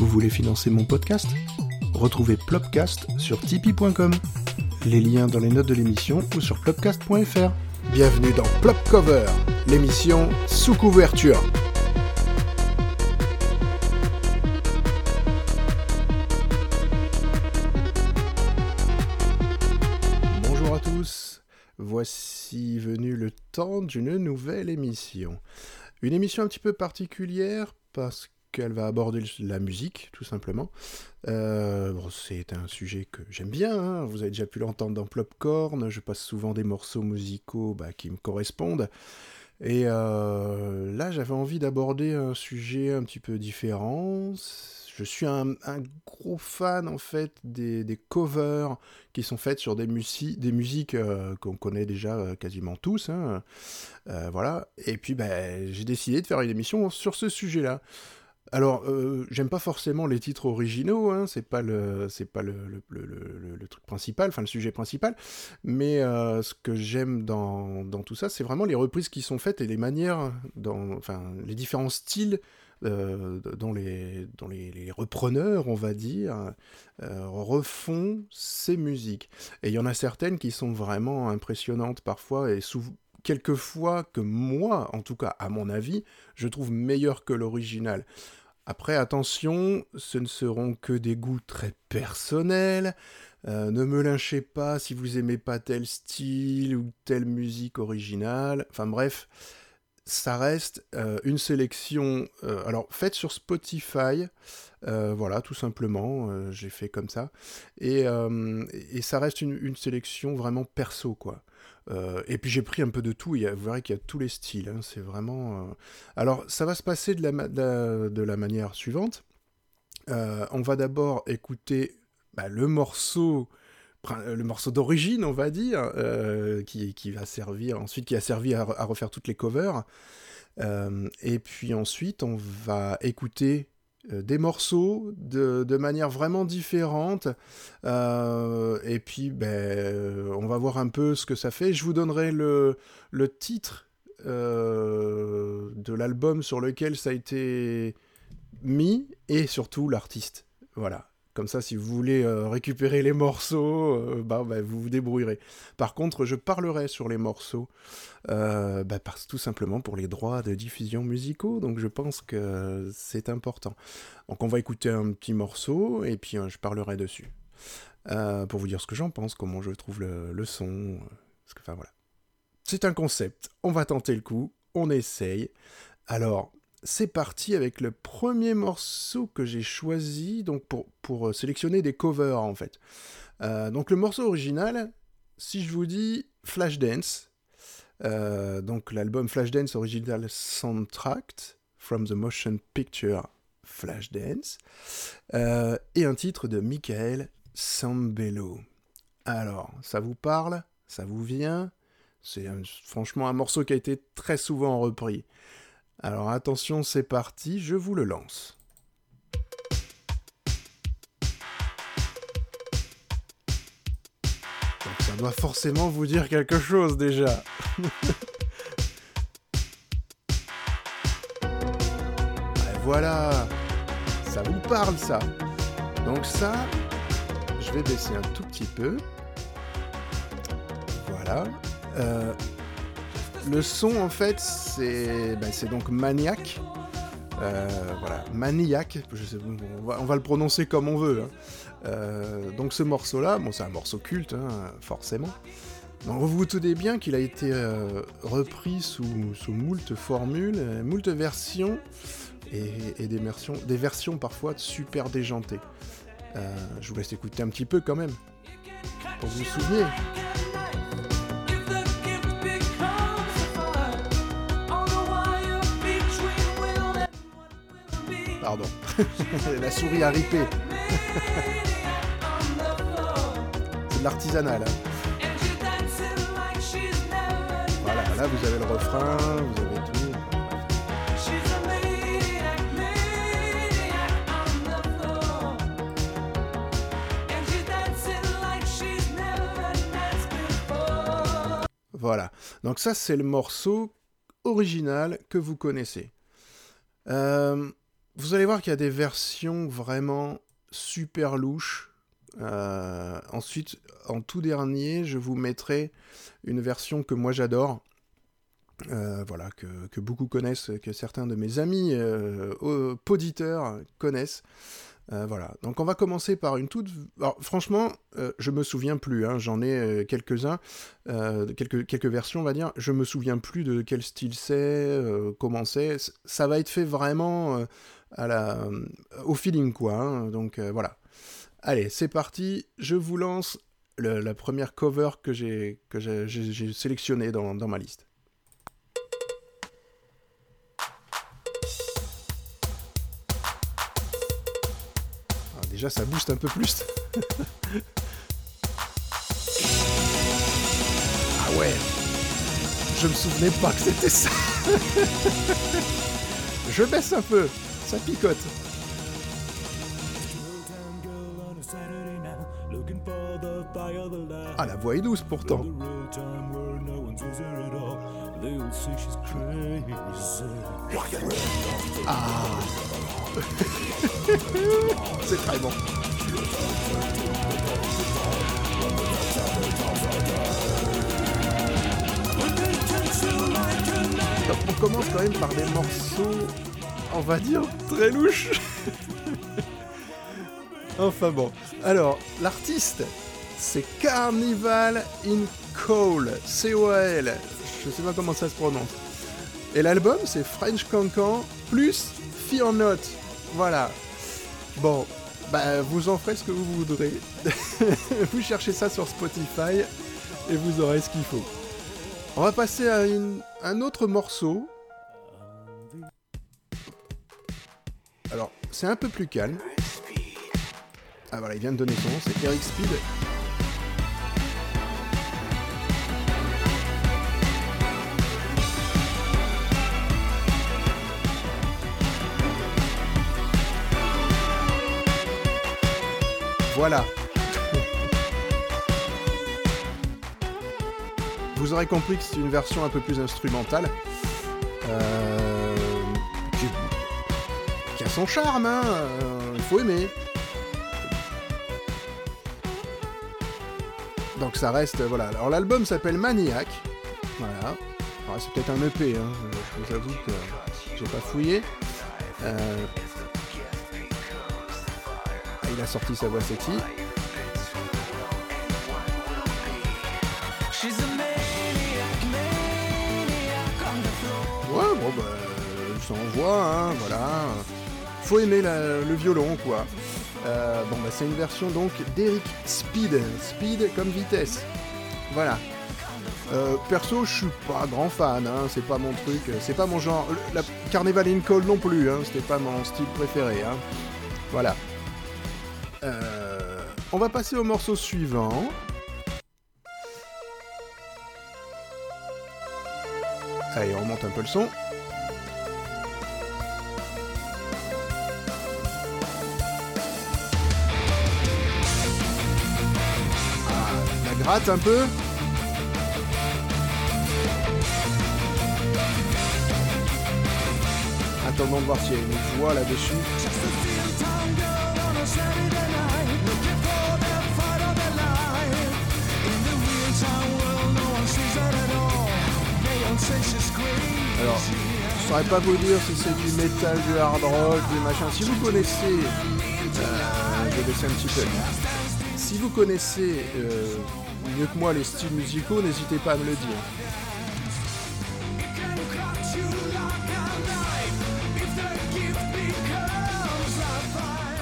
Vous voulez financer mon podcast? Retrouvez Plopcast sur tipeee.com. Les liens dans les notes de l'émission ou sur plopcast.fr. Bienvenue dans Plopcover, l'émission sous couverture. Bonjour à tous, voici venu le temps d'une nouvelle émission. Une émission un petit peu particulière parce qu'elle va aborder la musique, tout simplement. Euh, c'est un sujet que j'aime bien, hein. vous avez déjà pu l'entendre dans Plopcorn, je passe souvent des morceaux musicaux bah, qui me correspondent. Et euh, là, j'avais envie d'aborder un sujet un petit peu différent. Je suis un, gros fan en fait des, covers qui sont faites sur des, musiques euh, qu'on connaît déjà quasiment tous. Hein. voilà. Et puis, ben, j'ai décidé de faire une émission sur ce sujet-là. Alors, euh, j'aime pas forcément les titres originaux, hein, c'est pas le, truc principal, enfin le sujet principal, mais euh, ce que j'aime dans, tout ça, c'est vraiment les reprises qui sont faites et les manières, les différents styles euh, dont, les, repreneurs, on va dire, refont ces musiques. Et il y en a certaines qui sont vraiment impressionnantes parfois et souvent quelquefois que moi, en tout cas à mon avis, je trouve meilleures que l'original. Après, attention, ce ne seront que des goûts très personnels. Euh, ne me lynchez pas si vous aimez pas tel style ou telle musique originale. Enfin bref, ça reste euh, une sélection. Euh, alors, faite sur Spotify. voilà, tout simplement. J'ai fait comme ça. Et, ça reste une, sélection vraiment perso, quoi. Euh, et puis j'ai pris un peu de tout, il y a, vous verrez qu'il y a tous les styles, hein, c'est vraiment... Euh, alors ça va se passer de la, manière suivante. Euh, on va d'abord écouter bah, le morceau le morceau d'origine, on va dire, qui, va servir ensuite, qui a servi à, refaire toutes les covers. et puis ensuite, on va écouter des morceaux de, de, manière vraiment différente. Euh, et puis, ben, euh, on va voir un peu ce que ça fait. Je vous donnerai le, le titre de l'album sur lequel ça a été mis et surtout l'artiste. Voilà. Comme ça, si vous voulez euh, récupérer les morceaux, euh, bah, bah, vous vous débrouillerez. Par contre, je parlerai sur les morceaux, euh, bah, parce, tout simplement pour les droits de diffusion musicaux, donc je pense que c'est important. Donc on va écouter un petit morceau, et puis je parlerai dessus. pour vous dire ce que j'en pense, comment je trouve le, son. enfin voilà. C'est un concept, on va tenter le coup, on essaye. Alors, c'est parti avec le premier morceau que j'ai choisi donc pour, pour euh, sélectionner des covers en fait. Euh, donc le morceau original, si je vous dis Flashdance, euh, donc l'album Flashdance Original Soundtrack from the Motion Picture Flashdance, et un titre de Michael Sambello. Alors, ça vous parle? Ça vous vient? C'est franchement un morceau qui a été très souvent repris. Alors attention, c'est parti, je vous le lance. Donc ça doit forcément vous dire quelque chose déjà. voilà, ça vous parle ça. Donc ça, je vais baisser un tout petit peu. Voilà. Euh, le son, en fait, c'est ben, donc maniaque. Euh, voilà, maniaque, on, va, le prononcer comme on veut. Hein. Euh, donc ce morceau-là, bon, c'est un morceau culte, hein, forcément. Donc, vous vous doutez bien qu'il a été euh, repris sous, sous moult formules, moult versions, et, des, versions, des versions parfois super déjantées. je vous laisse écouter un petit peu quand même, pour vous souvenir. Pardon. la souris a ripé. C'est de l'artisanal. Hein. Voilà, là vous avez le refrain, vous avez tout. Voilà. Donc ça, c'est le morceau original que vous connaissez. Euh, vous allez voir qu'il y a des versions vraiment super louches. Euh, ensuite, en tout dernier, je vous mettrai une version que moi j'adore. Euh, voilà, que, beaucoup connaissent, que certains de mes amis euh, auditeurs connaissent. Voilà, donc on va commencer par une toute... Alors franchement, je me souviens plus, hein. j'en ai quelques-uns, quelques, quelques versions on va dire, je me souviens plus de quel style c'est, comment c'est, ça va être fait vraiment la, au feeling quoi, hein. donc voilà. Allez, c'est parti, je vous lance la première cover que j'ai sélectionnée dans ma liste. déjà ça booste un peu plus. ah ouais Je me souvenais pas que c'était ça Je baisse un peu, ça picote. Ah la voix est douce pourtant. Ah C'est très bon. on commence quand même par des morceaux, on va dire, très louches. enfin bon. Alors, l'artiste, c'est Carnival in Coal. C-O-A-L. Je sais pas comment ça se prononce. Et l'album, c'est French Cancan plus Fear Not. Voilà. Bon, bah, vous en ferez ce que vous voudrez. vous cherchez ça sur Spotify et vous aurez ce qu'il faut. On va passer à un autre morceau. C'est un peu plus calme. Ah voilà, il vient de donner son nom, c'est Eric Speed. Voilà. Vous aurez compris que c'est une version un peu plus instrumentale. Euh, son charme, hein. Euh, il faut aimer. Donc ça reste, voilà. Alors l'album s'appelle Maniac. Voilà. c'est peut-être un EP, hein. je vous avoue que j'ai pas fouillé. Euh, il a sorti sa voix sexy. Ouais, bon bah, ça envoie, hein, voilà. Faut aimer le violon, quoi. Euh, bon bah c'est une version donc d'Eric Speed, Speed comme vitesse. Voilà. Euh, perso, je suis pas grand fan, hein, c'est pas mon truc, c'est pas mon genre. La Carnival in Call non plus, hein, c'était pas mon style préféré. Hein. Voilà. Euh, on va passer au morceau suivant. Allez, on monte un peu le son. Un peu. Attendons de voir s'il y a une voix là-dessus. Alors, je saurais pas vous dire si c'est du métal, du hard rock, du machin. Si vous connaissez, euh, je vais un petit peu. Si vous connaissez euh, mieux que moi les styles musicaux, n'hésitez pas à me le dire.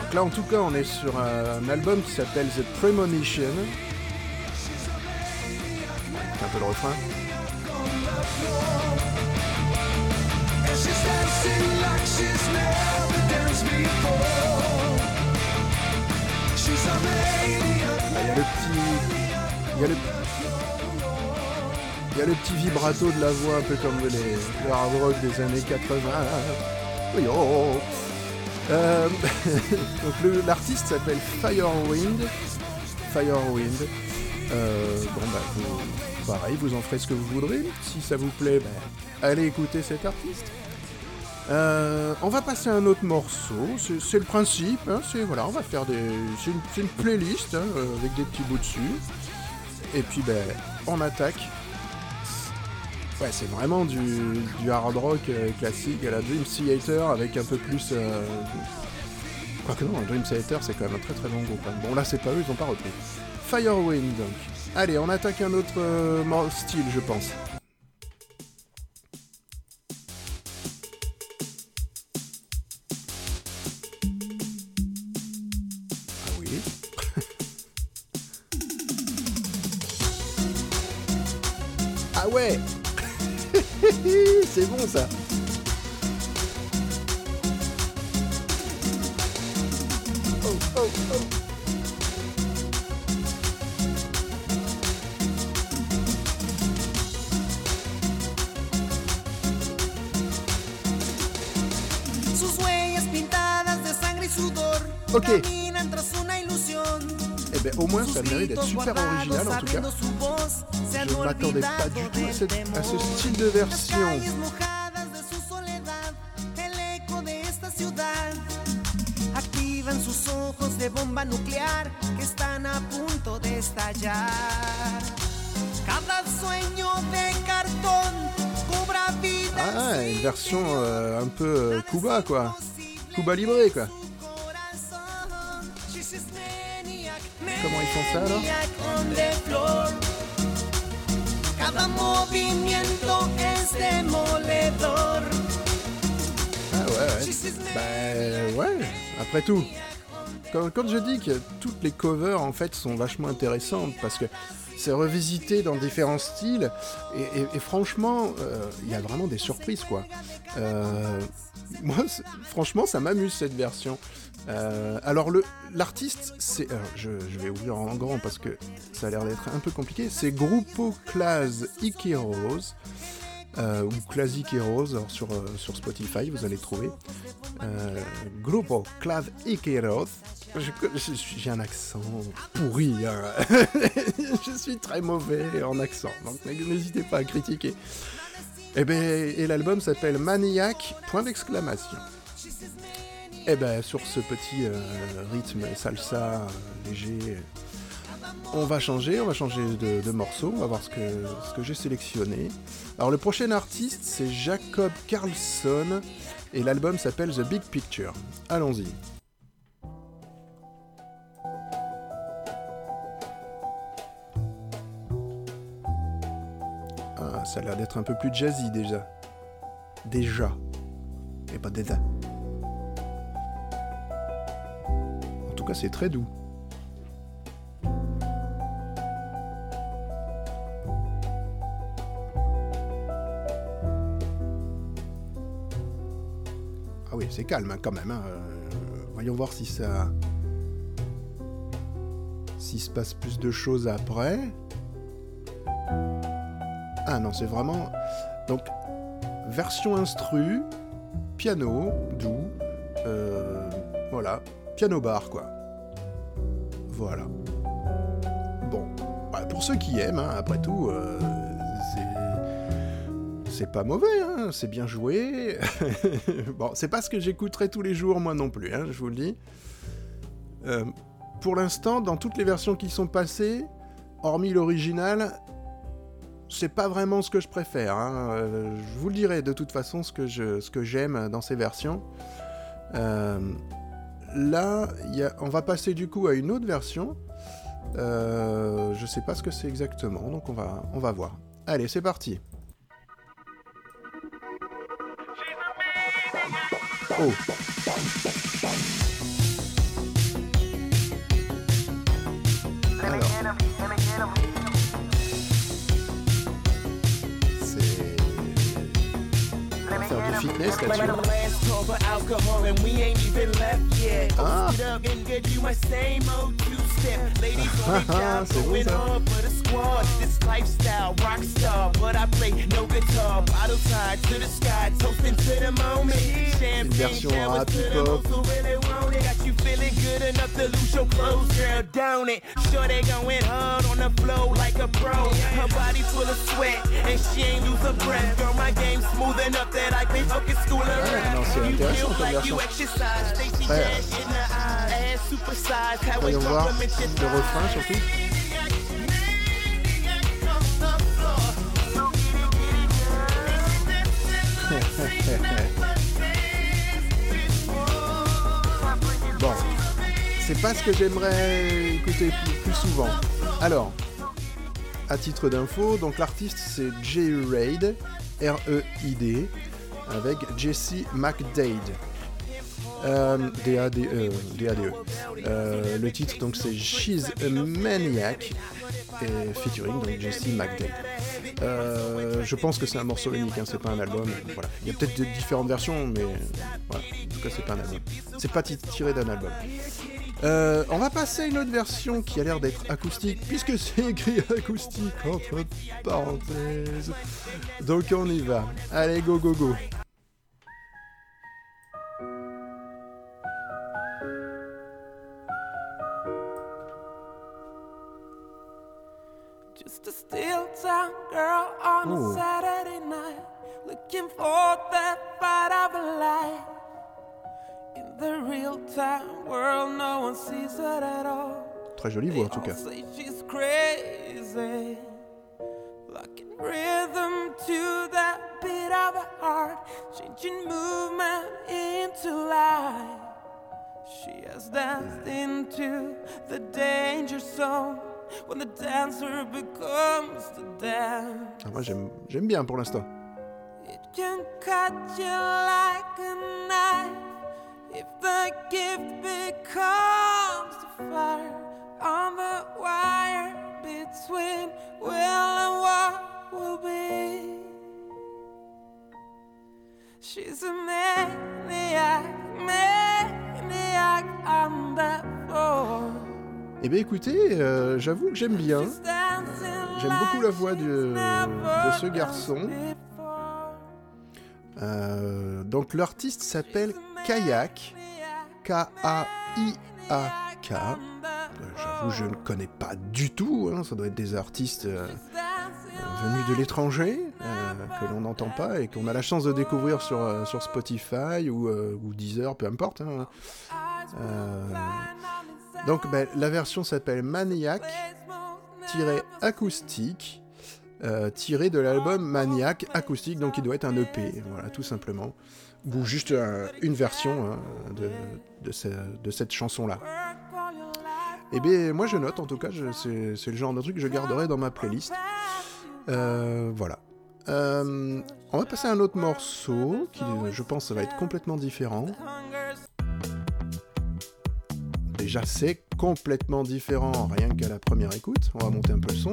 Donc là, en tout cas, on est sur un album qui s'appelle The Premonition. Un peu le refrain. Il y a le. Y a le petit vibrato de la voix, un peu comme les, le hard rock des années 80. Oui, oh, oh. Euh, donc l'artiste s'appelle Firewind. Firewind. Euh, bon bah vous, pareil, vous en ferez ce que vous voudrez. Si ça vous plaît, bah, allez écouter cet artiste. Euh, on va passer à un autre morceau, c'est le principe, hein, c'est voilà, on va faire des, c'est une, une, playlist hein, avec des petits bouts dessus, et puis ben on attaque. Ouais, c'est vraiment du, hard rock euh, classique à la Dream Theater avec un peu plus. Euh... Quoique non, Dream Theater c'est quand même un très très bon groupe. Hein. Bon là c'est pas eux, ils ont pas repris. Firewind donc. Allez, on attaque un autre euh, style, je pense. C'est bon ça. Oh, oh, oh. Sus huellas pintadas de sangre y sudor Ok. caminan tras una ilusión. Eh ben, au moins, ça mérite d'être super original en tout cas. Je ne m'attendais pas du tout à, cette, à, ce style de version. Activan sus ojos de bomba nuclear que están a punto de estallar. Cada sueño de cartón cobra vida. Ah, une version euh, un peu euh, Cuba quoi. Cuba Libre quoi. Comment ils font ça alors Cada movimiento es. Ah ouais, ouais. Bah ouais, après tout. Quand, quand, je dis que toutes les covers en fait sont vachement intéressantes parce que c'est revisité dans différents styles et, et, et franchement euh, il euh, y a vraiment des surprises quoi. Euh, moi franchement ça m'amuse cette version. Euh, alors l'artiste, je, je, vais ouvrir en grand parce que ça a l'air d'être un peu compliqué. C'est Grupo Class Ikeros. Euh, ou Classic Heroes sur, euh, sur Spotify, vous allez trouver. Euh, Grupo Clav Ikeros. J'ai un accent pourri. Hein. je suis très mauvais en accent, donc n'hésitez pas à critiquer. Et, eh ben, et l'album s'appelle Maniac, point d'exclamation. Et eh ben sur ce petit euh, rythme salsa euh, léger, on va changer, on va changer de, de morceau, on va voir ce que, ce que j'ai sélectionné. Alors le prochain artiste c'est Jacob Carlson et l'album s'appelle The Big Picture. Allons-y. Ah, ça a l'air d'être un peu plus jazzy déjà. Déjà. Et pas déjà. C'est très doux. Ah oui, c'est calme hein, quand même. Hein. Euh, voyons voir si ça... S'il se passe plus de choses après. Ah non, c'est vraiment... Donc, version instru, piano, doux, euh, voilà, piano bar quoi. Voilà. Bon, bah, pour ceux qui aiment, hein, après tout, euh, c'est pas mauvais, hein, c'est bien joué. bon, c'est pas ce que j'écouterai tous les jours, moi non plus, hein, je vous le dis. Euh, pour l'instant, dans toutes les versions qui sont passées, hormis l'original, c'est pas vraiment ce que je préfère. Euh, je vous le dirai de toute façon ce que ce j'aime dans ces versions. Là, on va passer du coup à une autre version. Euh, je sais pas ce que c'est exactement, donc on va, voir. Allez, c'est parti. Oh. Fitness là-dessus. for alcohol and we ain't even left yet. Ah. Get you my same old two-step. Ladies on the job going hard for the squad. This lifestyle, rock star, but I play no guitar. Bottle tied to the sky, toasting to the moment. Champagne showers to the most who really want it. Got you feeling good enough to lose your clothes, girl, don't it? Sure they going hard on the flow like a pro. Her body full of sweat and she ain't lose her breath. Girl, my game smooth enough that I can fucking school her. Ouais, non, c'est You intéressant feel comme like you version. exercise, they see Ouais. dash in her eyes. Ass supersized, how it Voyons voir compliments your le refrain c'est pas ce que j'aimerais écouter plus, souvent. Alors, à titre d'info, donc l'artiste c'est Jay Raid, R-E-I-D, avec Jesse McDade. Euh, D-A-D-E. D-A-D-E. Euh, le titre donc c'est She's a Maniac et featuring donc Jesse McDade. Euh, je pense que c'est un morceau unique, hein, c'est pas un album. Voilà. Il y a peut-être différentes versions, mais voilà. En tout cas, c'est pas un album. C'est pas ti- tiré d'un album. Euh, on va passer à une autre version qui a l'air d'être acoustique, puisque c'est écrit acoustique entre parenthèses. Donc on y va. Allez, go, go, go. Just a still town girl on a Saturday night, looking for that fight of a life. Très jolie voix en tout cas. say she's crazy, locking rhythm to that beat of a heart, changing movement into life. She has danced into the danger zone when the dancer becomes the dance. Ah, moi j'aime j'aime bien pour l'instant. It can cut you like a knife if the gift becomes the fire on the wire between will and what will be. She's a maniac, maniac on the floor. Eh bien écoutez, euh, j'avoue que j'aime bien. J'aime beaucoup la voix de- ce garçon. Euh, donc l'artiste s'appelle Kayak, K-A-I-A-K. Euh, J'avoue, je ne connais pas du tout. hein, ça doit être des artistes euh, euh, venus de l'étranger que l'on n'entend pas et qu'on a la chance de découvrir sur, Spotify ou, Deezer, peu importe. hein. Donc ben, la version s'appelle Maniac acoustique euh, tiré de l'album Maniac acoustique donc il doit être un EP voilà tout simplement. Ou juste un- une version hein, de, de, ce- de cette chanson là et bien moi je note en tout cas c'est le genre de truc que je garderai dans ma playlist. Euh, voilà. Euh, on va passer à un autre morceau qui je pense va être complètement différent. Déjà, c'est complètement différent, rien qu'à la première écoute. On va monter un peu le son.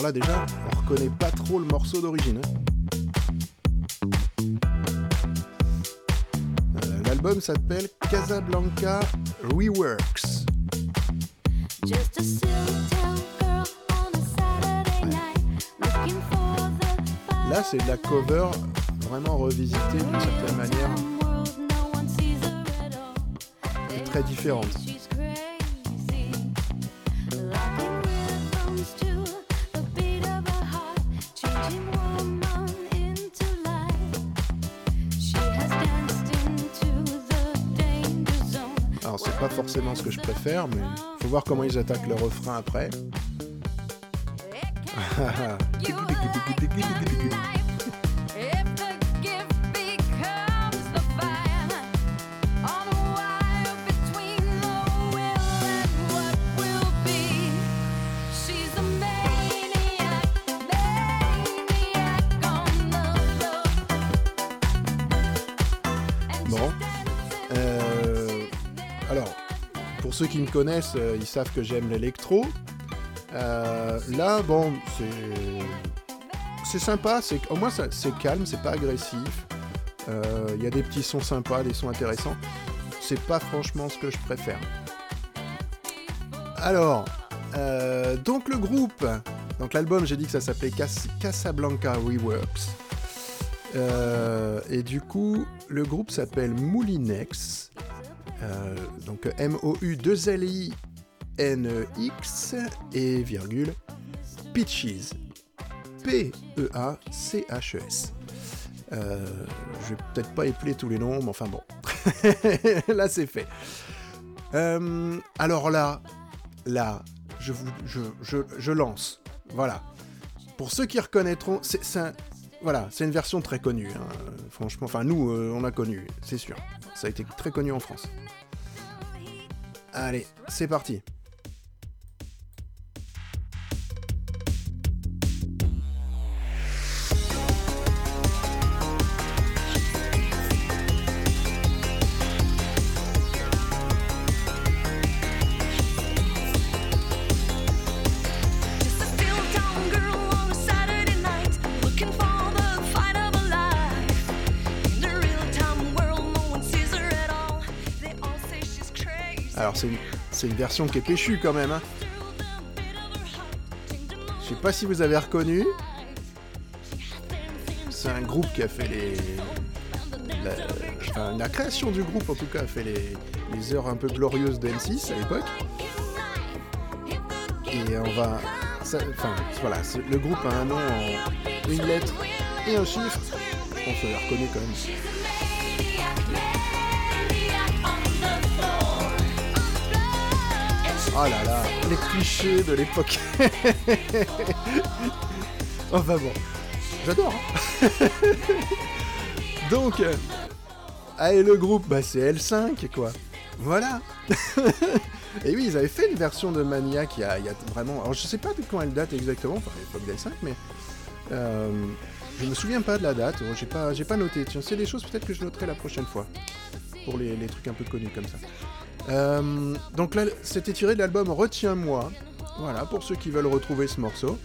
Alors là, déjà, on reconnaît pas trop le morceau d'origine. hein. Euh, L'album s'appelle Casablanca Reworks. Là, c'est de la cover vraiment revisitée d'une certaine manière, et très différente. Forcément ce que je préfère, mais faut voir comment ils attaquent le refrain après. Ceux qui me connaissent, euh, ils savent que j'aime l'électro. Euh, là, bon, c'est sympa. C'est au moins c'est calme, c'est pas agressif. Euh, Il y a des petits sons sympas, des sons intéressants. C'est pas franchement ce que je préfère. Alors, donc le groupe, donc l'album, j'ai dit que ça s'appelait Cas- Casablanca Reworks. Et du coup, le groupe s'appelle Moulinex. Euh, donc M-O-U-2-L-I-N-E-X et virgule Peaches. P-E-A-C-H-E-S. Euh, je vais peut-être pas épeler tous les noms, mais enfin bon. là, c'est fait. Euh, alors là, là, je, je, lance. Voilà. Pour ceux qui reconnaîtront, c'est un- voilà, c'est une version très connue. hein, franchement, enfin nous, euh, on a connu, c'est sûr. Ça a été très connu en France. Allez, c'est parti. Alors c'est une, une version qui est péchue quand même. Hein. Je sais pas si vous avez reconnu. C'est un groupe qui a fait les. La, enfin, la création du groupe en tout cas a fait les, les heures un peu glorieuses d'M6 à l'époque. Et on va. Enfin voilà, le groupe a un nom en une lettre et un chiffre. Pense qu'on l'a reconnu quand même. Oh là là, les clichés de l'époque. enfin bon, j'adore. hein. Donc, euh, allez, le groupe, bah, c'est L5, quoi. Voilà. Et oui, ils avaient fait une version de Maniac il y a, vraiment... Alors, je sais pas de quand elle date exactement, enfin, l'époque d'L5, mais... euh, je me souviens pas de la date, j'ai pas, pas noté. Tiens, c'est des choses peut-être que je noterai la prochaine fois. Pour les trucs un peu connus comme ça. Euh, donc là, c'était tiré de l'album Retiens-moi. Voilà, pour ceux qui veulent retrouver ce morceau.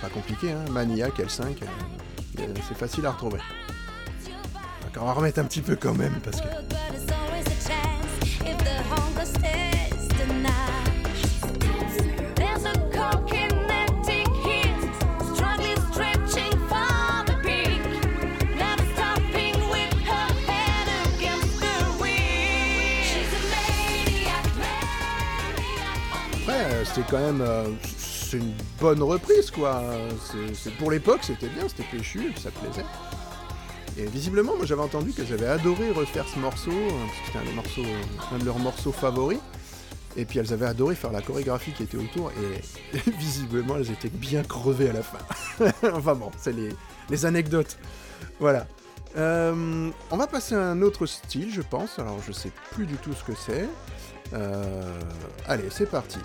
Pas compliqué, hein. Maniac, L5, euh, euh, c'est facile à retrouver. On va remettre un petit peu quand même, parce que... c'était quand même... euh, c'est une bonne reprise, quoi. C'est- c'est- pour l'époque, c'était bien, c'était péchu, ça plaisait. Et visiblement, moi j'avais entendu qu'elles avaient adoré refaire ce morceau, hein, parce que c'était un, de leurs morceaux favoris. Et puis elles avaient adoré faire la chorégraphie qui était autour, et visiblement elles étaient bien crevées à la fin. enfin bon, c'est les, les anecdotes. Voilà. Euh, on va passer à un autre style, je pense. Alors je sais plus du tout ce que c'est. Euh, allez, c'est parti.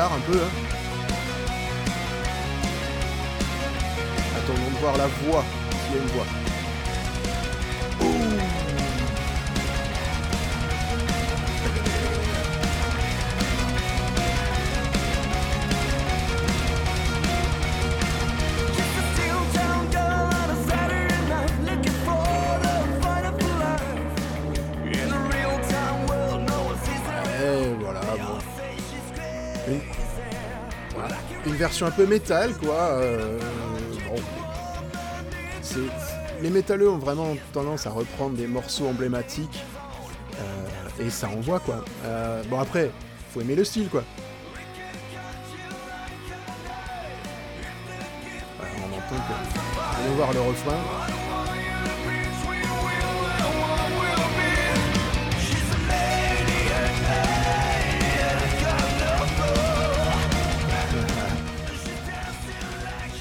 Un peu, hein. Attendons de voir la voix, s'il y a une voix. Version un peu métal, quoi. euh, Les métalleux ont vraiment tendance à reprendre des morceaux emblématiques. euh, et ça envoie, quoi. Euh, bon, après, faut aimer le style, quoi. On entend que... Allez voir le refrain.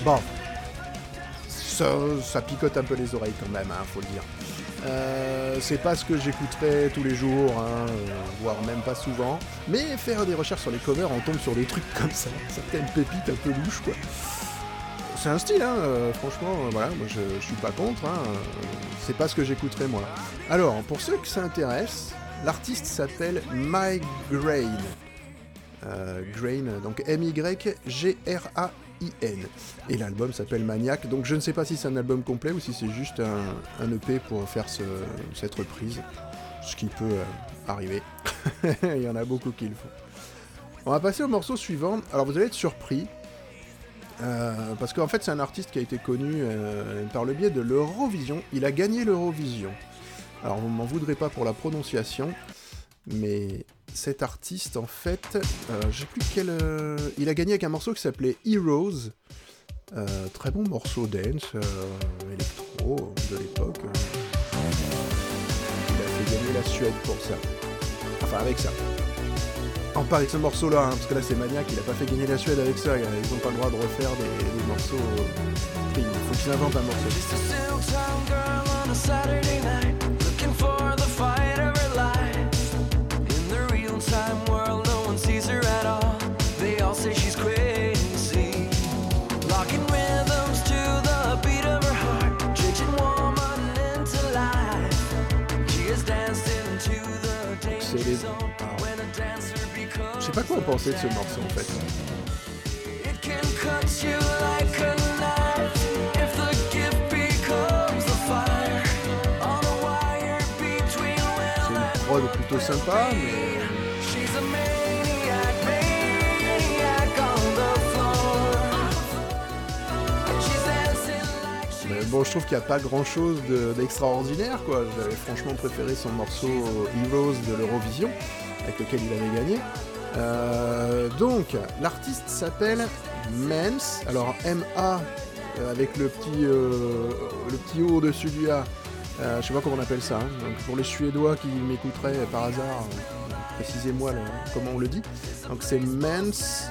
Bon. Ça, picote un peu les oreilles quand même, hein, faut le dire. Euh, c'est pas ce que j'écouterai tous les jours, hein, euh, voire même pas souvent. Mais faire des recherches sur les covers, on tombe sur des trucs comme ça, certaines pépites un peu louches, quoi. C'est un style, hein, euh, franchement, voilà, moi je, suis pas contre, c'est pas ce que j'écouterai moi. Alors, pour ceux que ça intéresse, L'artiste s'appelle My Grain. Grain, donc M-Y-G-R-A-I-N. Et l'album s'appelle Maniac, donc je ne sais pas si c'est un album complet ou si c'est juste un, EP pour faire ce- cette reprise. Ce qui peut euh, arriver. Il y en a beaucoup qui le font. On va passer au morceau suivant. Alors vous allez être surpris. euh, parce qu'en fait c'est un artiste qui a été connu euh, par le biais de l'Eurovision. Il a gagné l'Eurovision. Alors vous m'en voudrez pas pour la prononciation, mais cet artiste en fait, euh, plus quel, euh, il a gagné avec un morceau qui s'appelait Heroes, Euh, très bon morceau dance, euh, électro de l'époque. Il a fait gagner la Suède pour ça. Enfin avec ça. Non, pas avec ce morceau-là, hein, parce que là c'est maniaque, il a pas fait gagner la Suède avec ça, ils ont pas le droit de refaire des, des morceaux. Il faut qu'ils inventent un morceau. Pas quoi en penser de ce morceau en fait. C'est une prod plutôt sympa, mais Mais bon, je trouve qu'il n'y a pas grand chose d'extraordinaire, quoi. J'avais franchement préféré son morceau Heroes de l'Eurovision, avec lequel il avait gagné. Euh, donc, l'artiste s'appelle Mens, alors M-A, euh, avec le petit, euh, le petit O au-dessus du A. Je sais pas comment on appelle ça. hein. Donc, pour les Suédois qui m'écouteraient par hasard, précisez-moi comment on le dit. Donc, c'est Mens,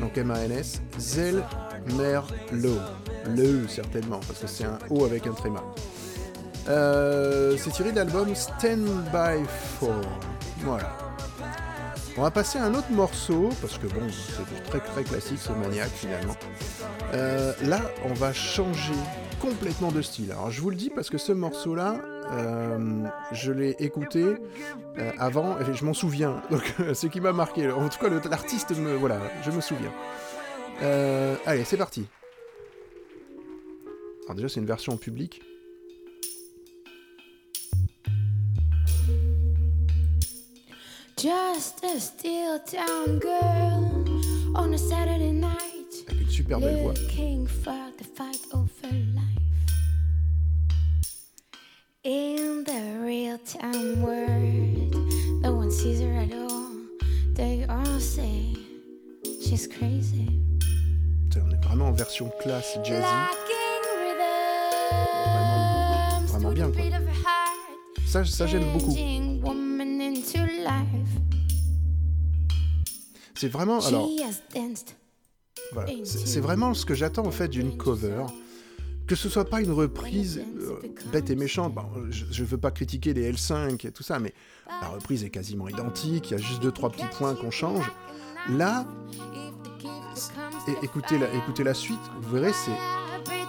donc M-A-N-S, Zelmerlo. Le certainement, parce que c'est un O avec un tréma. C'est tiré de l'album Stand By For. Voilà. On va passer à un autre morceau, parce que bon, c'est très très classique, ce maniaque finalement. Euh, là, on va changer complètement de style. Alors je vous le dis parce que ce morceau-là, euh, je l'ai écouté euh, avant, et je m'en souviens. Donc ce qui m'a marqué, en tout cas l'artiste me, voilà, je me souviens. Allez, c'est parti. Alors déjà, c'est une version en. Just a steel town girl on a Saturday night. avec une super belle voix. Looking for the fight of her life. In the real time world, no one sees her at all. They all say she's crazy. On est vraiment en version classe jazzy. Vraiment bien, quoi. Ça, ça j'aime beaucoup. C'est vraiment, alors, voilà, c'est vraiment ce que j'attends en fait d'une cover. Que ce soit pas une reprise euh, bête et méchante. Bon, je, je veux pas critiquer les L5 et tout ça, mais la reprise est quasiment identique. Il y a juste deux trois petits points qu'on change. Là, et écoutez la, écoutez la suite, vous verrez, c'est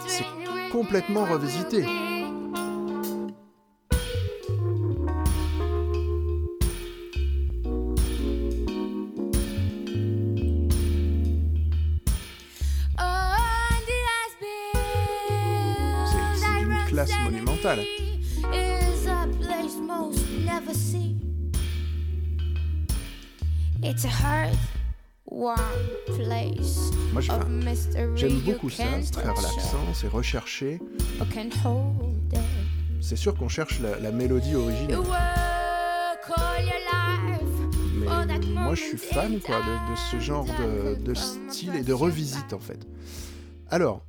c'est complètement revisité. Moi, j'aime beaucoup ça, très relaxant, c'est recherché. C'est sûr qu'on cherche la, la mélodie originale. Mais moi, je suis fan quoi, de, de ce genre de, de style et de revisite en fait. Alors,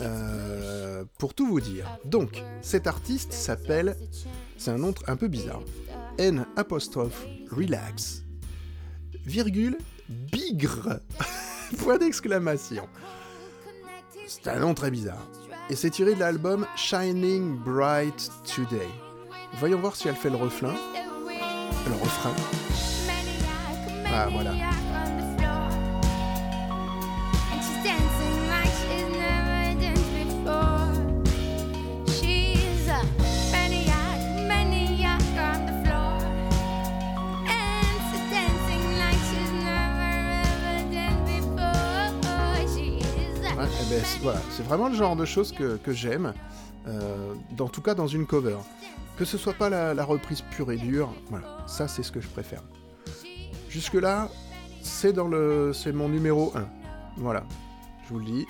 euh, pour tout vous dire, donc, cet artiste s'appelle, c'est un nom un peu bizarre, N apostrophe relax, virgule, bigre, point d'exclamation. C'est un nom très bizarre. Et c'est tiré de l'album Shining Bright Today. Voyons voir si elle fait le refrain. Le refrain. Ah, voilà. Ben, c'est- voilà, c'est vraiment le genre de choses que, que j'aime, euh, dans tout cas dans une cover. Que ce soit pas la, la reprise pure et dure, voilà, ça c'est ce que je préfère. Jusque là, c'est dans le, c'est mon numéro 1. Voilà, je vous le dis.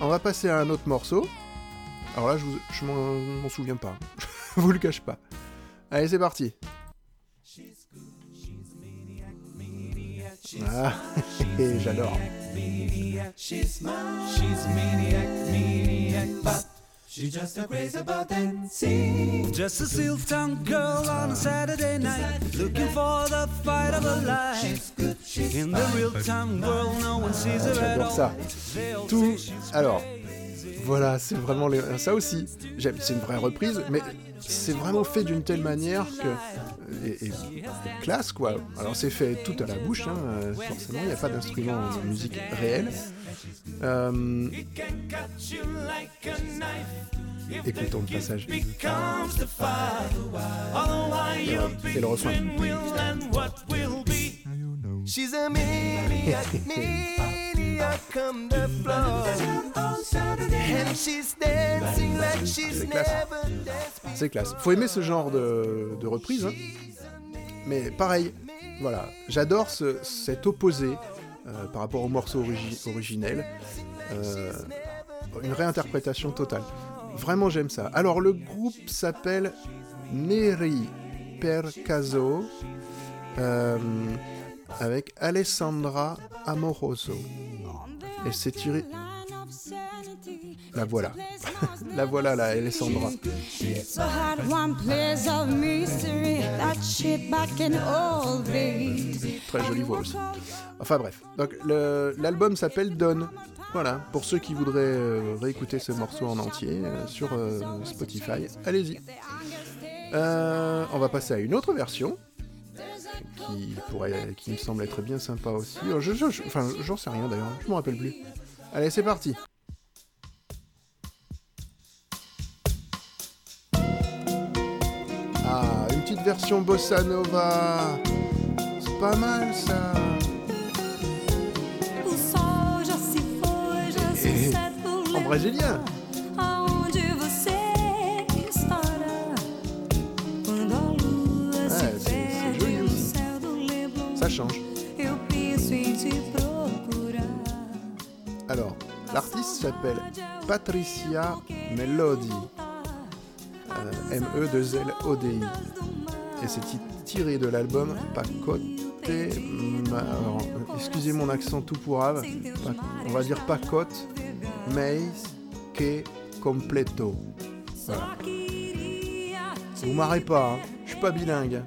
On va passer à un autre morceau. Alors là, je, vous- je m'en souviens pas. je vous le cache pas. Allez, c'est parti. Ah, j'adore. She's maniac, maniac, but she's just a crazy about dancing. Just a silk tongued girl on a Saturday night, looking for the fight of her life. In the real time world, no one sees her at J'adore all. ça. Tout. Alors, voilà, c'est vraiment ça aussi. C'est une vraie reprise, mais c'est vraiment fait d'une telle manière que et, classe quoi. Alors c'est fait tout à la bouche, hein, forcément, il n'y a pas d'instrument de musique réel. Euh, écoutons le passage. Et, et le refrain. She's a maniac, maniac come the floor. And she's dancing like she's C'est classe. never danced C'est classe. Faut aimer ce genre de, de reprise, hein. mais pareil, voilà, j'adore ce- cet opposé euh, par rapport au morceau origi- originel. Euh, une réinterprétation totale. Vraiment, j'aime ça. Alors, le groupe s'appelle Neri per caso euh, avec Alessandra Amoroso. Et c'est tiré. La voilà. La voilà, là, Alessandra. Très jolie voix aussi. Enfin bref, donc l'album s'appelle Dawn. Voilà, pour ceux qui voudraient euh, réécouter ce morceau en entier euh, sur euh, Spotify, allez-y. On va passer à une autre version qui pourrait, qui me semble être bien sympa aussi. Je, je- je- enfin, j'en sais rien d'ailleurs, je m'en rappelle plus. Allez, c'est parti. Ah, une petite version bossa nova. C'est pas mal ça. En brésilien. Change. Alors, l'artiste s'appelle Patricia Melody. Euh, M-E-2-L-O-D-I. Et c'est ti- tiré de l'album Pacote. Ma- excusez mon accent tout pourrave. On va dire Pacote Mais que Completo. Voilà. Vous marrez pas, hein. je suis pas bilingue.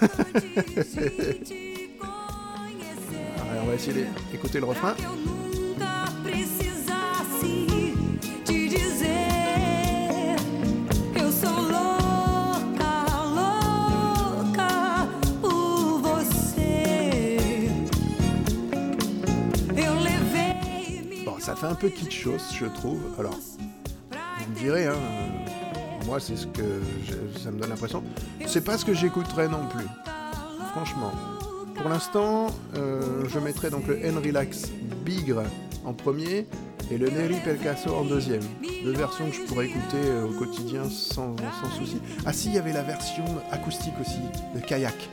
Va essayer d'écouter le refrain. Ça fait un peu kitschos, je trouve. Alors, vous me direz, hein, moi c'est ce que je- ça me donne l'impression. C'est pas ce que j'écouterais non plus. Franchement. Pour l'instant, euh, je mettrais donc le N-Relax Bigre en premier et le Neri Pelcasso en deuxième. Deux versions que je pourrais écouter euh, au quotidien sans, sans souci. Ah si, il y avait la version acoustique aussi, de Kayak.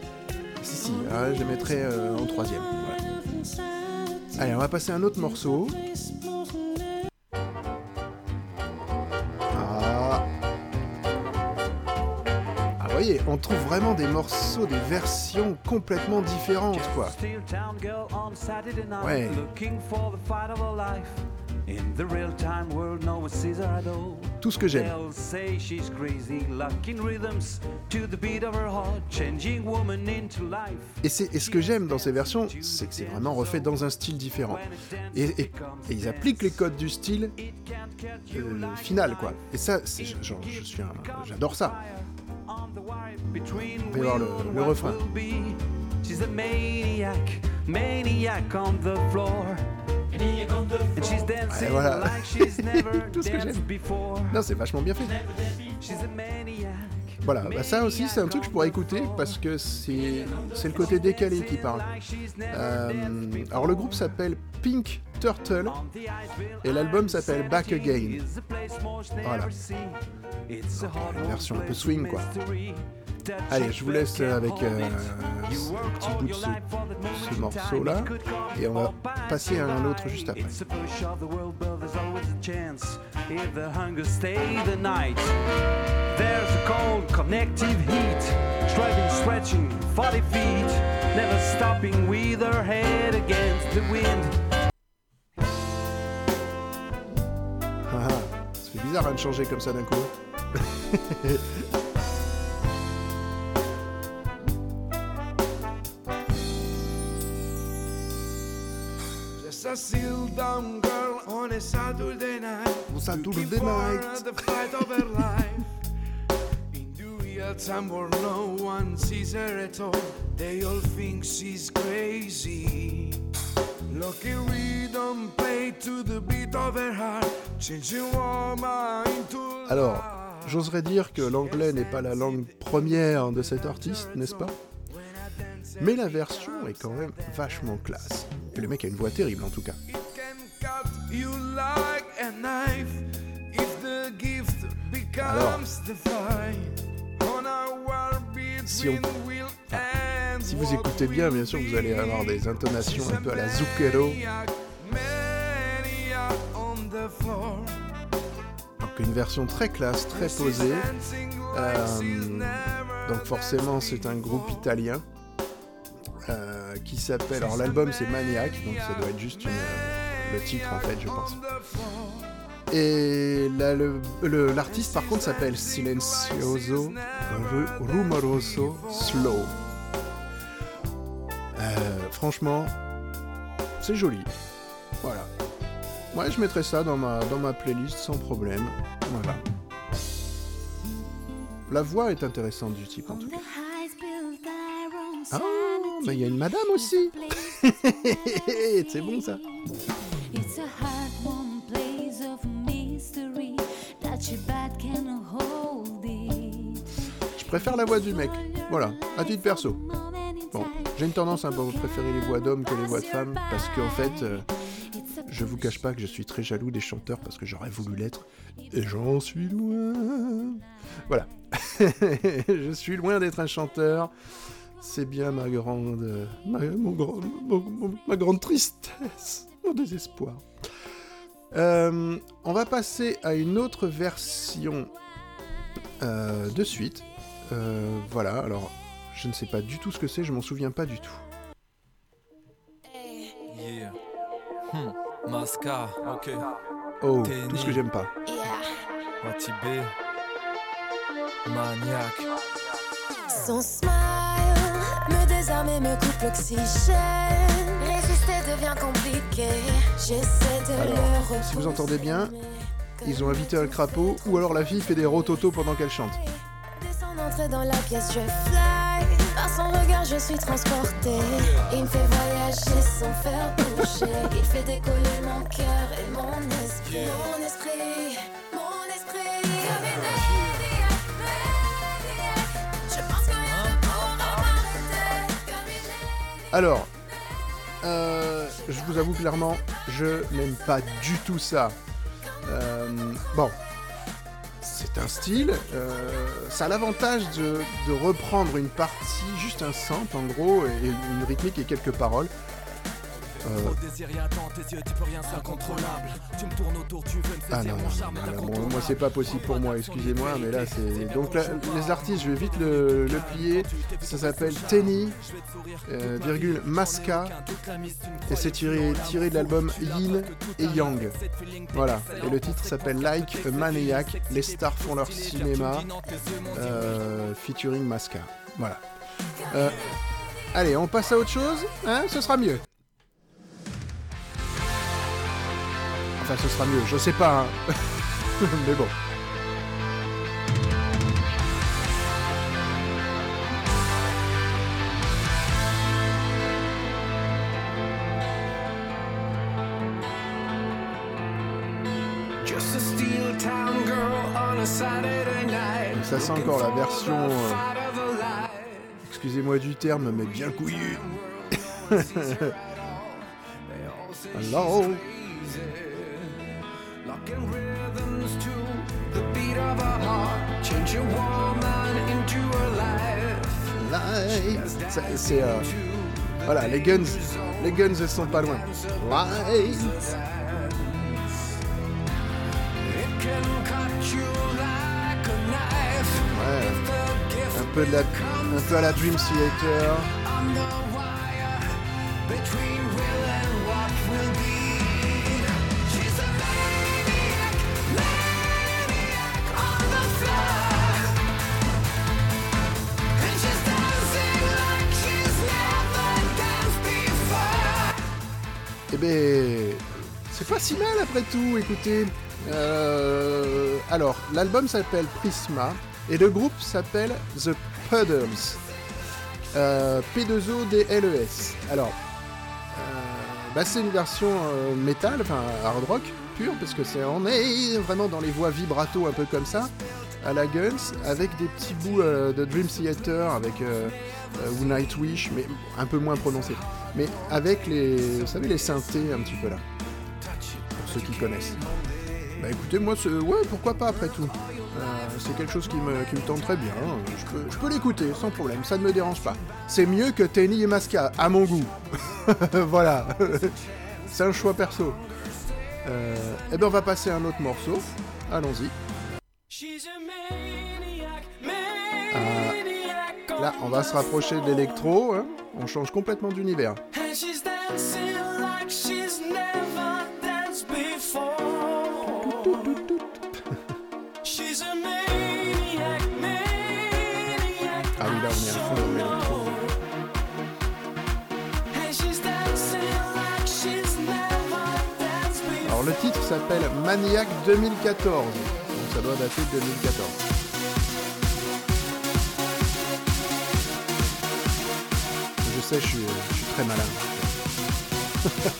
Si, si, ah, je les mettrais euh, en troisième. Allez, on va passer à un autre morceau. On trouve vraiment des morceaux, des versions complètement différentes, quoi. Ouais. Tout ce que j'aime. Et, c'est- et ce que j'aime dans ces versions, c'est que c'est vraiment refait dans un style différent. Et, et- et ils appliquent les codes du style euh, final, quoi. Et ça, c'est- genre, je suis un- j'adore ça. On va y voir le- will le what refrain. will be. She's a maniac, maniac on the floor. And she's dancing voilà. like she's never Tout ce que danced before. Non, c'est vachement bien fait. She's a maniac, Voilà, bah ça aussi c'est un truc que je pourrais écouter parce que c'est le côté décalé qui parle. Euh, alors le groupe s'appelle Pink Turtle et l'album s'appelle Back Again. Voilà. Version un peu swing quoi. Allez, je vous laisse avec euh, ce, ce morceau-là et on va passer à un autre juste après. There's a cold connective heat, striving, stretching 40 feet, never stopping with her head against the wind. Ah, ah, ça fait bizarre hein, de changer comme ça d'un coup. Just a dumb girl on a Saturday night. On Saturday looking for night. the fight of her life. Time where no one sees her at all, they all think she's crazy. Lucky we don't play to the beat of her heart, changing woman into Alors, j'oserais dire que l'anglais n'est pas la langue première de cet artiste, n'est-ce pas? Mais la version est quand même vachement classe. Et le mec a une voix terrible en tout cas. It And Si vous écoutez bien, bien sûr, vous allez avoir des intonations un peu à la Zucchero. Donc une version très classe, très posée. Euh, donc forcément, c'est un groupe italien euh, qui s'appelle. Alors l'album c'est Maniac, donc ça doit être juste le titre en fait, je pense. Et l'artiste par contre s'appelle Silencioso Ru- Rumoroso Slow. Euh, franchement, c'est joli. Voilà. Ouais, je mettrai ça dans ma, dans ma playlist sans problème. Voilà. La voix est intéressante du type en tout cas. Ah, mais il y a une madame aussi. C'est bon ça. Préfère la voix du mec. Voilà, à titre perso. Bon, j'ai une tendance à préférer les voix d'hommes que les voix de femmes parce qu'en fait, euh, je vous cache pas que je suis très jaloux des chanteurs parce que j'aurais voulu l'être et j'en suis loin. Voilà, je suis loin d'être un chanteur. C'est bien ma grande, ma, ma grande tristesse, mon désespoir. Euh, on va passer à une autre version euh, de suite. Euh, voilà, alors je ne sais pas du tout ce que c'est, je m'en souviens pas du tout. Yeah. Hmm. Masca, ok. Oh, tout ce que j'aime pas. Maniac. Son smile me désarme et me coupe l'oxygène. Résister devient compliqué. J'essaie de Alors, le repousser. si vous entendez bien, Ils ont invité un crapaud ou alors la fille fait des rototos pendant qu'elle chante. Dans la pièce, je fly. Par son regard, je suis transportée. Il me fait voyager sans faire bouger. Il fait décoller mon cœur et mon esprit. Mon esprit, mon esprit. Alors, euh, je vous avoue clairement, je n'aime pas du tout ça. Euh, bon, c'est un style. euh, ça a l'avantage de, reprendre une partie, juste un sample en gros, et une rythmique et quelques paroles. Euh, Trop de désir et attends, tes yeux, tu peux rien, c'est incontrôlable. Tu me tournes autour, tu veux me Ah non, mon charme bon, moi c'est pas possible pour moi, excusez-moi, mais là c'est... Donc là, les artistes, je vais vite le, le plier, ça s'appelle Tenny, euh, virgule, Masca, et c'est tiré, tiré de l'album Yin et Yang. Voilà, et le titre s'appelle Like a Maniac, les stars font leur cinéma, euh, featuring Masca. Voilà. Euh, allez, on passe à autre chose, hein, ce sera mieux. Enfin, ce sera mieux, je sais pas, hein. mais bon. Ça c'est encore la version, euh, excusez-moi du terme, mais bien couillue. Hello. C'est euh, voilà, les guns, les guns elles sont pas loin. Ouais. Un peu de la, un peu à la Dream Theater. Eh ben, c'est pas si mal après tout, écoutez. Euh, alors, l'album s'appelle Prisma et le groupe s'appelle The Puddles. Euh, P2O-D-L-E-S. Alors, euh, bah, c'est une version métal, enfin hard rock pur, parce que c'est on est vraiment dans les voix vibrato un peu comme ça, à la Guns, avec des petits bouts de Dream Theater, avec Nightwish, mais un peu moins prononcé. Mais avec les, vous savez, les synthés un petit peu là, pour ceux qui connaissent. Bah écoutez, moi, ouais, pourquoi pas après tout. Euh, c'est quelque chose qui me, qui me tente très bien. Je peux, je peux l'écouter sans problème, ça ne me dérange pas. C'est mieux que Tenny et Masca, à mon goût. voilà. c'est un choix perso. Euh, eh ben on va passer à un autre morceau. Allons-y. Là, on va se rapprocher de l'électro. hein. On change complètement d'univers. Ah oui, là, on est à fond dans l'électro. Alors le titre s'appelle Maniac 2014. Donc ça doit dater de 2014. Sais, je suis, très malin.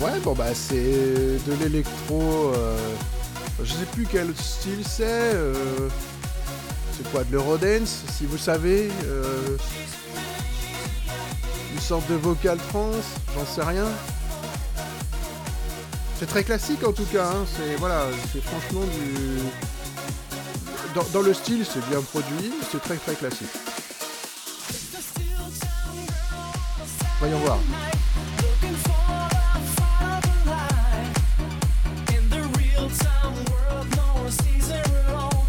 Ouais, bon bah c'est de l'électro. euh, je sais plus quel style c'est. euh, c'est quoi de l'eurodance, si vous savez. euh, une sorte de vocal trance, j'en sais rien. C'est très classique en tout cas. hein, C'est voilà, c'est franchement du. Dans, le style, c'est bien produit, c'est très très classique. Voyons voir. Looking for the fire of the light. In the real time world, no one sees her alone.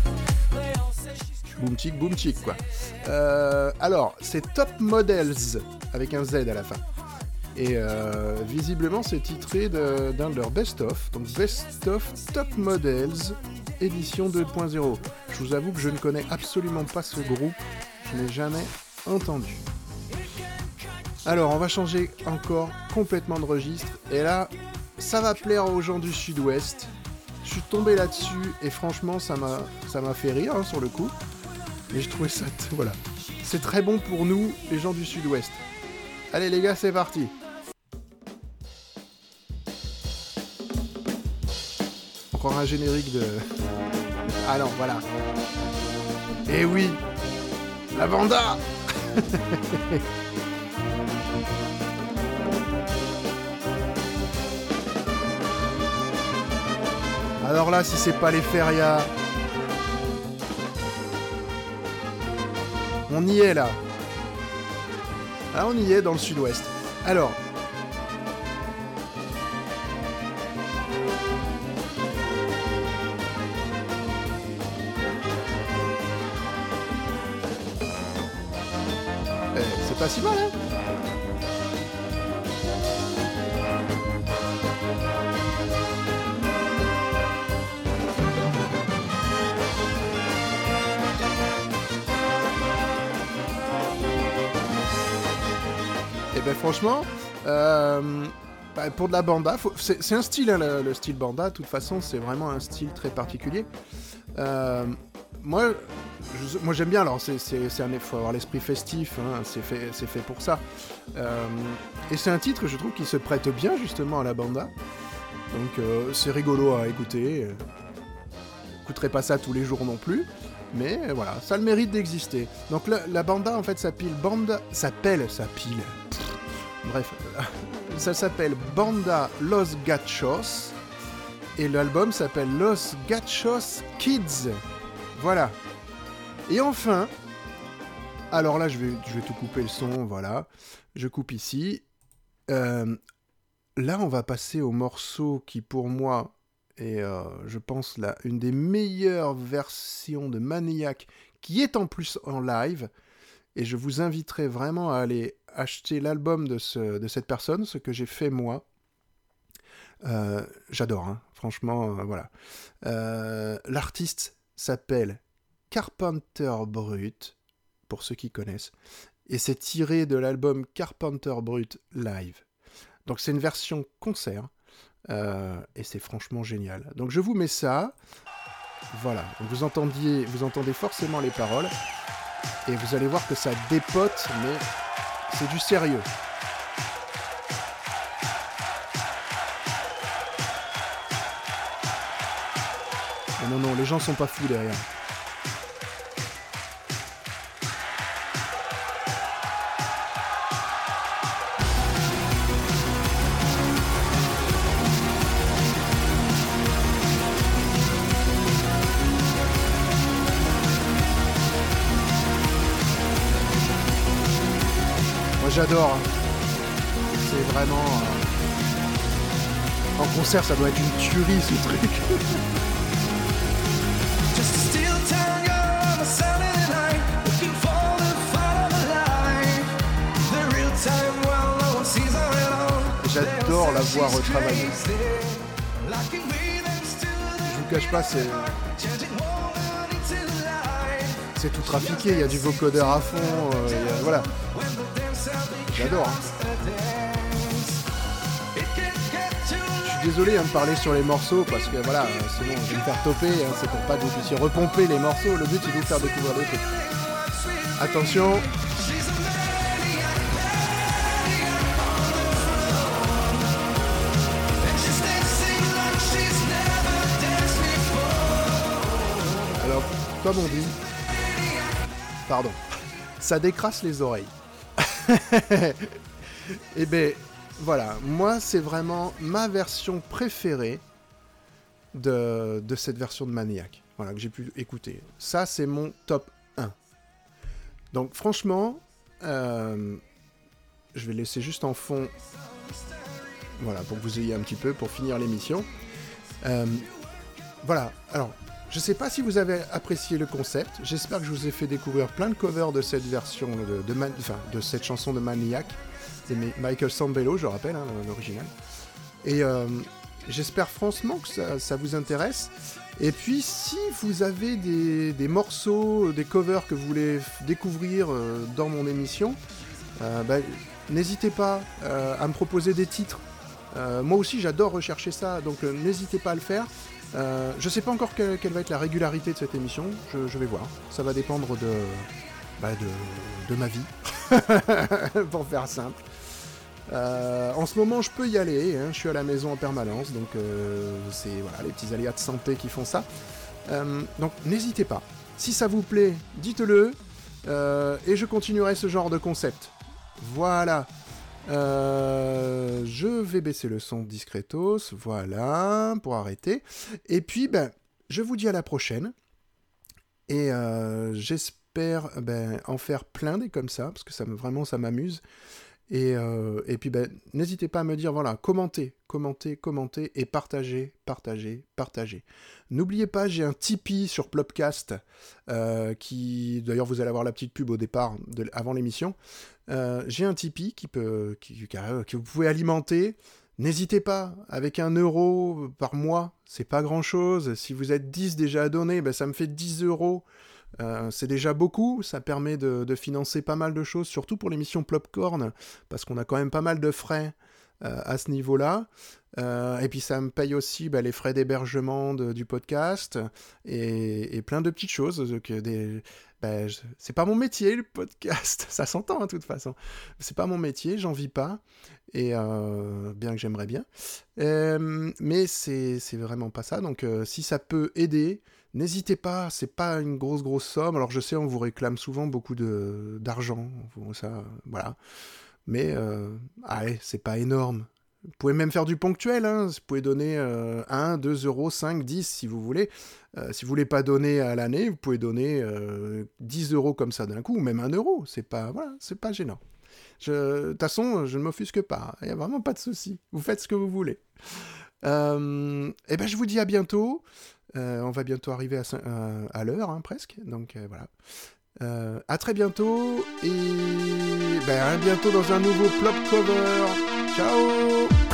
They all say she's Boom chic, boom chic quoi. Euh, alors, c'est Top Models avec un Z à la fin. Et euh, visiblement, c'est titré d'un de leurs best-of. Donc, best-of Top Models édition 2.0. Je vous avoue que je ne connais absolument pas ce groupe. Je n'ai jamais entendu. Alors, on va changer encore complètement de registre. Et là, ça va plaire aux gens du Sud-Ouest. Je suis tombé là-dessus et franchement, ça m'a, fait rire hein, sur le coup. Mais je trouvais ça, voilà. C'est très bon pour nous, les gens du Sud-Ouest. Allez les gars, c'est parti. Un générique de... Ah voilà. Eh oui La Vanda Alors là, si c'est pas les férias... On y est là. Ah, on y est dans le sud-ouest. Alors. Pas si mal, Et ben franchement, euh, bah, pour de la banda, c'est un style, hein, le, le style banda, de toute façon, c'est vraiment un style très particulier. Euh, moi, moi j'aime bien. Alors, c'est, un, faut avoir l'esprit festif. hein, c'est fait, fait pour ça. Euh, et c'est un titre, je trouve, qui se prête bien justement à la banda. Donc, euh, c'est rigolo à écouter. Écouterai pas ça tous les jours non plus. Mais voilà, ça a le mérite d'exister. Donc la, banda en fait s'appelle Banda, s'appelle, ça pile. Bref, ça s'appelle Banda Los Gachos et l'album s'appelle Los Gachos Kids. Voilà. Et enfin, alors là je vais, je vais tout couper le son, voilà. Je coupe ici. Euh, là on va passer au morceau qui pour moi est, euh, je pense, la, une des meilleures versions de Maniac qui est en plus en live. Et je vous inviterai vraiment à aller acheter l'album de, ce, de cette personne, ce que j'ai fait moi. Euh, J'adore, hein. franchement, voilà. L'artiste s'appelle Carpenter Brut, pour ceux qui connaissent, et c'est tiré de l'album Carpenter Brut Live. Donc c'est une version concert, euh, et c'est franchement génial. Donc je vous mets ça, voilà. Vous entendiez, vous entendez forcément les paroles, et vous allez voir que ça dépote, mais c'est du sérieux. Non, non, non, les gens sont pas fous derrière. J'adore. hein. C'est vraiment. euh, En concert, ça doit être une tuerie ce truc. J'adore la voir retravailler. Je vous cache pas, c'est c'est tout trafiqué. Il y a du vocodeur à fond. euh, a- voilà. J'adore. hein. Je suis désolé hein, de parler sur les morceaux parce que voilà, sinon je vais me faire toper. hein, c'est pour pas que vous puissiez repomper les morceaux. Le but c'est de vous faire découvrir des trucs. Attention, comme on dit, pardon, ça décrasse les oreilles. Et ben voilà, moi c'est vraiment ma version préférée de, de cette version de Maniac. Voilà, que j'ai pu écouter. Ça c'est mon top 1. Donc franchement, euh, je vais laisser juste en fond, voilà, pour que vous ayez un petit peu, pour finir l'émission. Euh, voilà, alors, je sais pas si vous avez apprécié le concept, j'espère que je vous ai fait découvrir plein de covers de cette version, de, cette chanson de Maniac, de Mi- Michael Sambello, je rappelle, hein, l'original. Et euh, j'espère franchement que ça, vous intéresse. Et puis, si vous avez des, morceaux, des covers que vous voulez découvrir euh, dans mon émission, euh, bah, n'hésitez pas à me proposer des titres. Moi aussi, j'adore rechercher ça, donc n'hésitez pas à le faire. Euh, je sais pas encore quelle, va être la régularité de cette émission, je, vais voir. Ça va dépendre de, bah, de, ma vie, pour faire simple. Euh, en ce moment, je peux y aller. hein, je suis à la maison en permanence, donc euh, c'est les petits aléas de santé qui font ça. Euh, donc n'hésitez pas. Si ça vous plaît, dites-le, et je continuerai ce genre de concept. Voilà. Euh, je vais baisser le son discretos, voilà, pour arrêter. Et puis, ben, je vous dis à la prochaine. Et euh, j'espère ben, en faire plein des comme ça, parce que ça me, vraiment ça m'amuse. Et, euh, et puis, ben, n'hésitez pas à me dire, voilà, commentez, commentez, commentez, et partagez, partagez, partagez. N'oubliez pas, j'ai un Tipeee sur Plopcast, qui, d'ailleurs, vous allez avoir la petite pub au départ, avant l'émission. Euh, j'ai un Tipeee qui peut, que vous pouvez alimenter. N'hésitez pas, avec un euro par mois, c'est pas grand chose. Si vous êtes 10 déjà à donner, ben ça me fait 10 euros. Euh, c'est déjà beaucoup, ça permet de, de financer pas mal de choses, surtout pour l'émission Plopcorn, parce qu'on a quand même pas mal de frais euh, à ce niveau-là. Euh, et puis ça me paye aussi bah, les frais d'hébergement du podcast et, plein de petites choses. euh, bah, c'est pas mon métier le podcast, ça s'entend hein, de toute façon. C'est pas mon métier, j'en vis pas. Et euh, bien que j'aimerais bien. Euh, mais c'est vraiment pas ça. Donc si ça peut aider, n'hésitez pas. C'est pas une grosse grosse somme. Alors je sais, on vous réclame souvent beaucoup de d'argent. Ça, voilà. Mais euh, allez, c'est pas énorme. Vous pouvez même faire du ponctuel. Hein. Vous pouvez donner euh, 1, 2 euros, 5, 10 si vous voulez. Euh, si vous voulez pas donner à l'année, vous pouvez donner euh, 10 euros comme ça d'un coup, ou même 1 euro. C'est pas, voilà, c'est pas gênant. De toute façon, je ne m'offusque pas. Il n'y a vraiment pas de souci. Vous faites ce que vous voulez. Euh, et ben, je vous dis à bientôt. Euh, on va bientôt arriver à, l'heure, hein, presque. Donc voilà. Euh, à très bientôt. Et ben, à bientôt dans un nouveau plop cover. Ciao